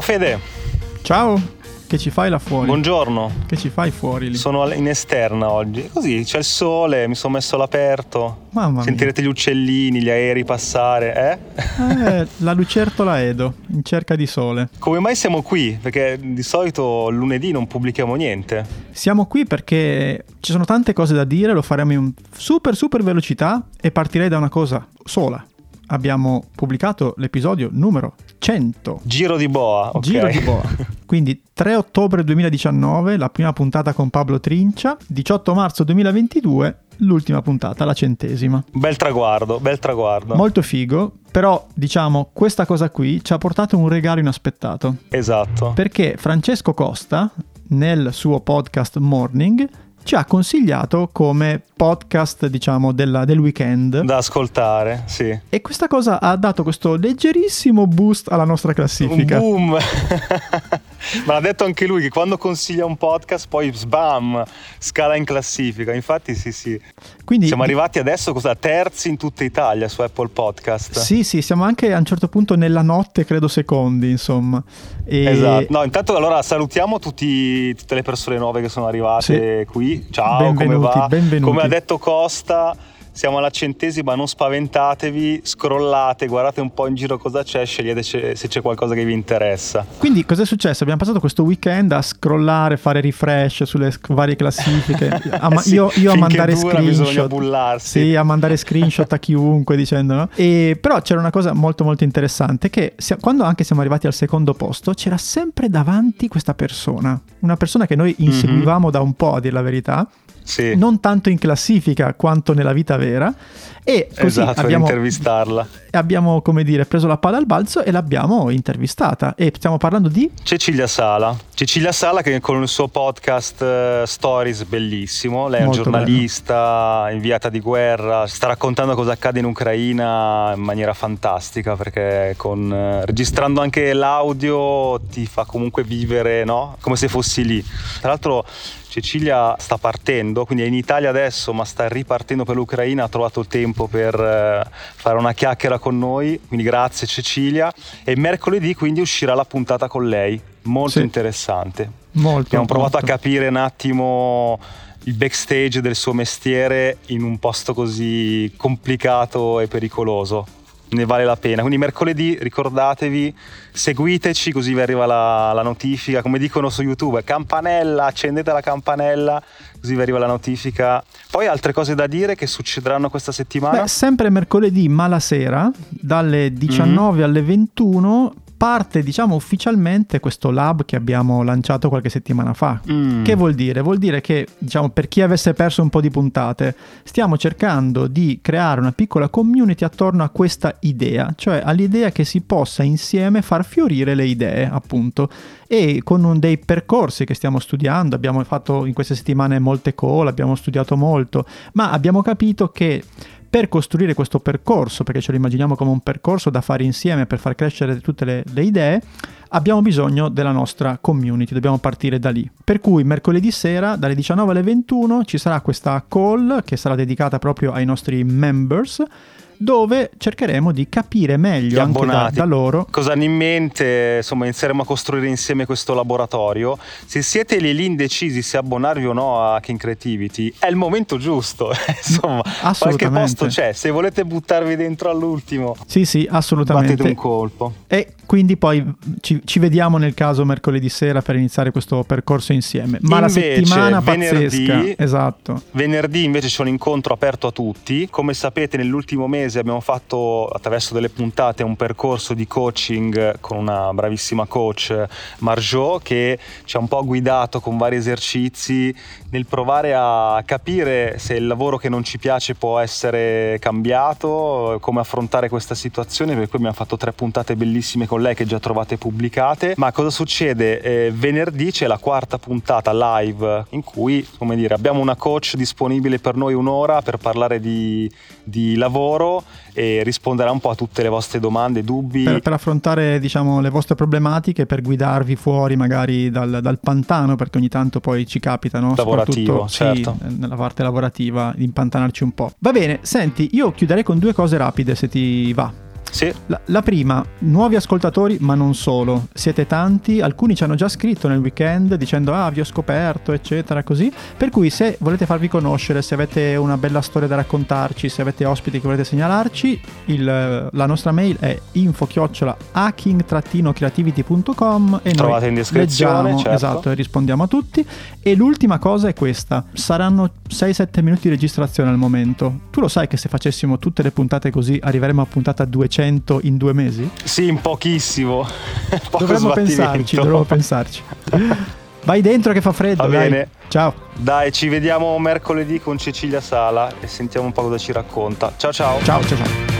Ciao Fede. Ciao. Che ci fai là fuori? Buongiorno. Che ci fai fuori lì? Sono in esterna oggi. Così c'è il sole, mi sono messo all'aperto. Mamma Sentirete mia. gli uccellini, gli aerei passare, eh? Eh, la lucertola Edo, in cerca di sole. Come mai siamo qui? Perché di solito lunedì non pubblichiamo niente. Siamo qui perché ci sono tante cose da dire, lo faremo in super super velocità e partirei da una cosa sola. Abbiamo pubblicato l'episodio numero 100. Giro di boa, ok. Giro di boa. Quindi 3 ottobre 2019, la prima puntata con Pablo Trincia, 18 marzo 2022, l'ultima puntata, la centesima. Bel traguardo, bel traguardo. Molto figo, però diciamo questa cosa qui ci ha portato un regalo inaspettato. esatto. Perché Francesco Costa, nel suo podcast Morning, ci ha consigliato come podcast, diciamo, della- del weekend. Da ascoltare, sì. E questa cosa ha dato questo leggerissimo boost alla nostra classifica. Un boom. Ma l'ha detto anche lui che quando consiglia un podcast poi sbam, scala in classifica. Infatti sì, sì. Quindi Siamo arrivati adesso cosa, terzi in tutta Italia su Apple Podcast. Sì, sì, siamo anche a un certo punto nella notte, credo secondi, insomma. E- Esatto. No, intanto allora salutiamo tutti, tutte le persone nuove che sono arrivate qui. Ciao, Benvenuti, come va? benvenuti. Come ha detto Costa, siamo alla centesima, non spaventatevi, scrollate, guardate un po' in giro cosa c'è, scegliete se c'è qualcosa che vi interessa. Quindi cos'è successo? Abbiamo passato questo weekend a scrollare, fare refresh sulle varie classifiche. A ma- Eh sì, io, io a mandare screenshot. bullarsi. Sì, a mandare screenshot a chiunque dicendo no? E però c'era una cosa molto molto interessante che quando anche siamo arrivati al secondo posto c'era sempre davanti questa persona. Una persona che noi inseguivamo da un po', a dire la verità. Sì, Non tanto in classifica quanto nella vita vera. E così esatto, abbiamo, intervistarla. abbiamo, come dire, preso la palla al balzo e l'abbiamo intervistata. E stiamo parlando di Cecilia Sala. Cecilia Sala che con il suo podcast eh, Stories bellissimo, lei è un giornalista inviata di guerra, sta raccontando cosa accade in Ucraina in maniera fantastica perché con, eh, registrando anche l'audio ti fa comunque vivere no? come se fossi lì. Tra l'altro Cecilia sta partendo, quindi è in Italia adesso, ma sta ripartendo per l'Ucraina, ha trovato il tempo per eh, fare una chiacchiera con noi, quindi grazie Cecilia. E mercoledì quindi uscirà la puntata con lei, molto Sì. interessante. molto. Abbiamo provato molto. a capire un attimo il backstage del suo mestiere in un posto così complicato e pericoloso. Ne vale la pena. Quindi mercoledì ricordatevi, seguiteci così vi arriva la, la notifica. Come dicono su YouTube, campanella, accendete la campanella così vi arriva la notifica. Poi altre cose da dire che succederanno questa settimana. Beh, sempre mercoledì, ma la sera, dalle 19 Mhm. alle 21, parte, diciamo, ufficialmente questo lab che abbiamo lanciato qualche settimana fa. Mm. Che vuol dire? Vuol dire che, diciamo, per chi avesse perso un po' di puntate, stiamo cercando di creare una piccola community attorno a questa idea, cioè all'idea che si possa insieme far fiorire le idee, appunto. E con un dei percorsi che stiamo studiando, abbiamo fatto in queste settimane molte call, abbiamo studiato molto, ma abbiamo capito che per costruire questo percorso, perché ce lo immaginiamo come un percorso da fare insieme per far crescere tutte le, le idee, abbiamo bisogno della nostra community, dobbiamo partire da lì. Per cui mercoledì sera dalle 19 alle 21 ci sarà questa call che sarà dedicata proprio ai nostri members, dove cercheremo di capire Gli meglio anche da, da loro Cosa hanno in mente? Insomma, inizieremo a costruire insieme questo laboratorio. Se siete lì lì indecisi se abbonarvi o no a King Creativity, è il momento giusto. insomma, qualche posto c'è. Se volete buttarvi dentro all'ultimo, Sì, sì, assolutamente. battete un colpo. E quindi poi ci, ci vediamo nel caso mercoledì sera per iniziare questo percorso insieme. Ma la Invece, settimana venerdì- pazzesca, esatto. Venerdì invece c'è un incontro aperto a tutti. Come sapete, nell'ultimo mese abbiamo fatto attraverso delle puntate un percorso di coaching con una bravissima coach Marjot che ci ha un po' guidato con vari esercizi nel provare a capire se il lavoro che non ci piace può essere cambiato, come affrontare questa situazione. Per cui abbiamo fatto tre puntate bellissime con lei che già trovate pubblicate. Ma cosa succede? Eh, venerdì c'è la quarta puntata live in cui, come dire, abbiamo una coach disponibile per noi un'ora per parlare di, di lavoro e risponderà un po' a tutte le vostre domande, dubbi. Per, per affrontare diciamo, le vostre problematiche, per guidarvi fuori magari dal, dal pantano, perché ogni tanto poi ci capita, no? Lavorativo, Soprattutto, sì, certo. nella parte lavorativa, di impantanarci un po'. Va bene, senti, io chiuderei con due cose rapide se ti va. Sì. La, la, prima, nuovi ascoltatori, ma non solo. Siete tanti, alcuni ci hanno già scritto nel weekend dicendo ah vi ho scoperto, eccetera, così. Per cui se volete farvi conoscere, se avete una bella storia da raccontarci, se avete ospiti che volete segnalarci, il, la nostra mail è info hacking-creativity.com e Trovate in descrizione, leggiamo, certo. esatto, e rispondiamo a tutti. E l'ultima cosa è questa, saranno 6-7 minuti di registrazione al momento. Tu lo sai che se facessimo tutte le puntate così arriveremo a puntata 200 in due mesi? Sì, in pochissimo. dovremmo pensarci, dovremmo pensarci. Vai dentro che fa freddo. Va dai. bene. Ciao. Dai, ci vediamo mercoledì con Cecilia Sala e sentiamo un po' cosa ci racconta. Ciao ciao. Ciao ciao ciao.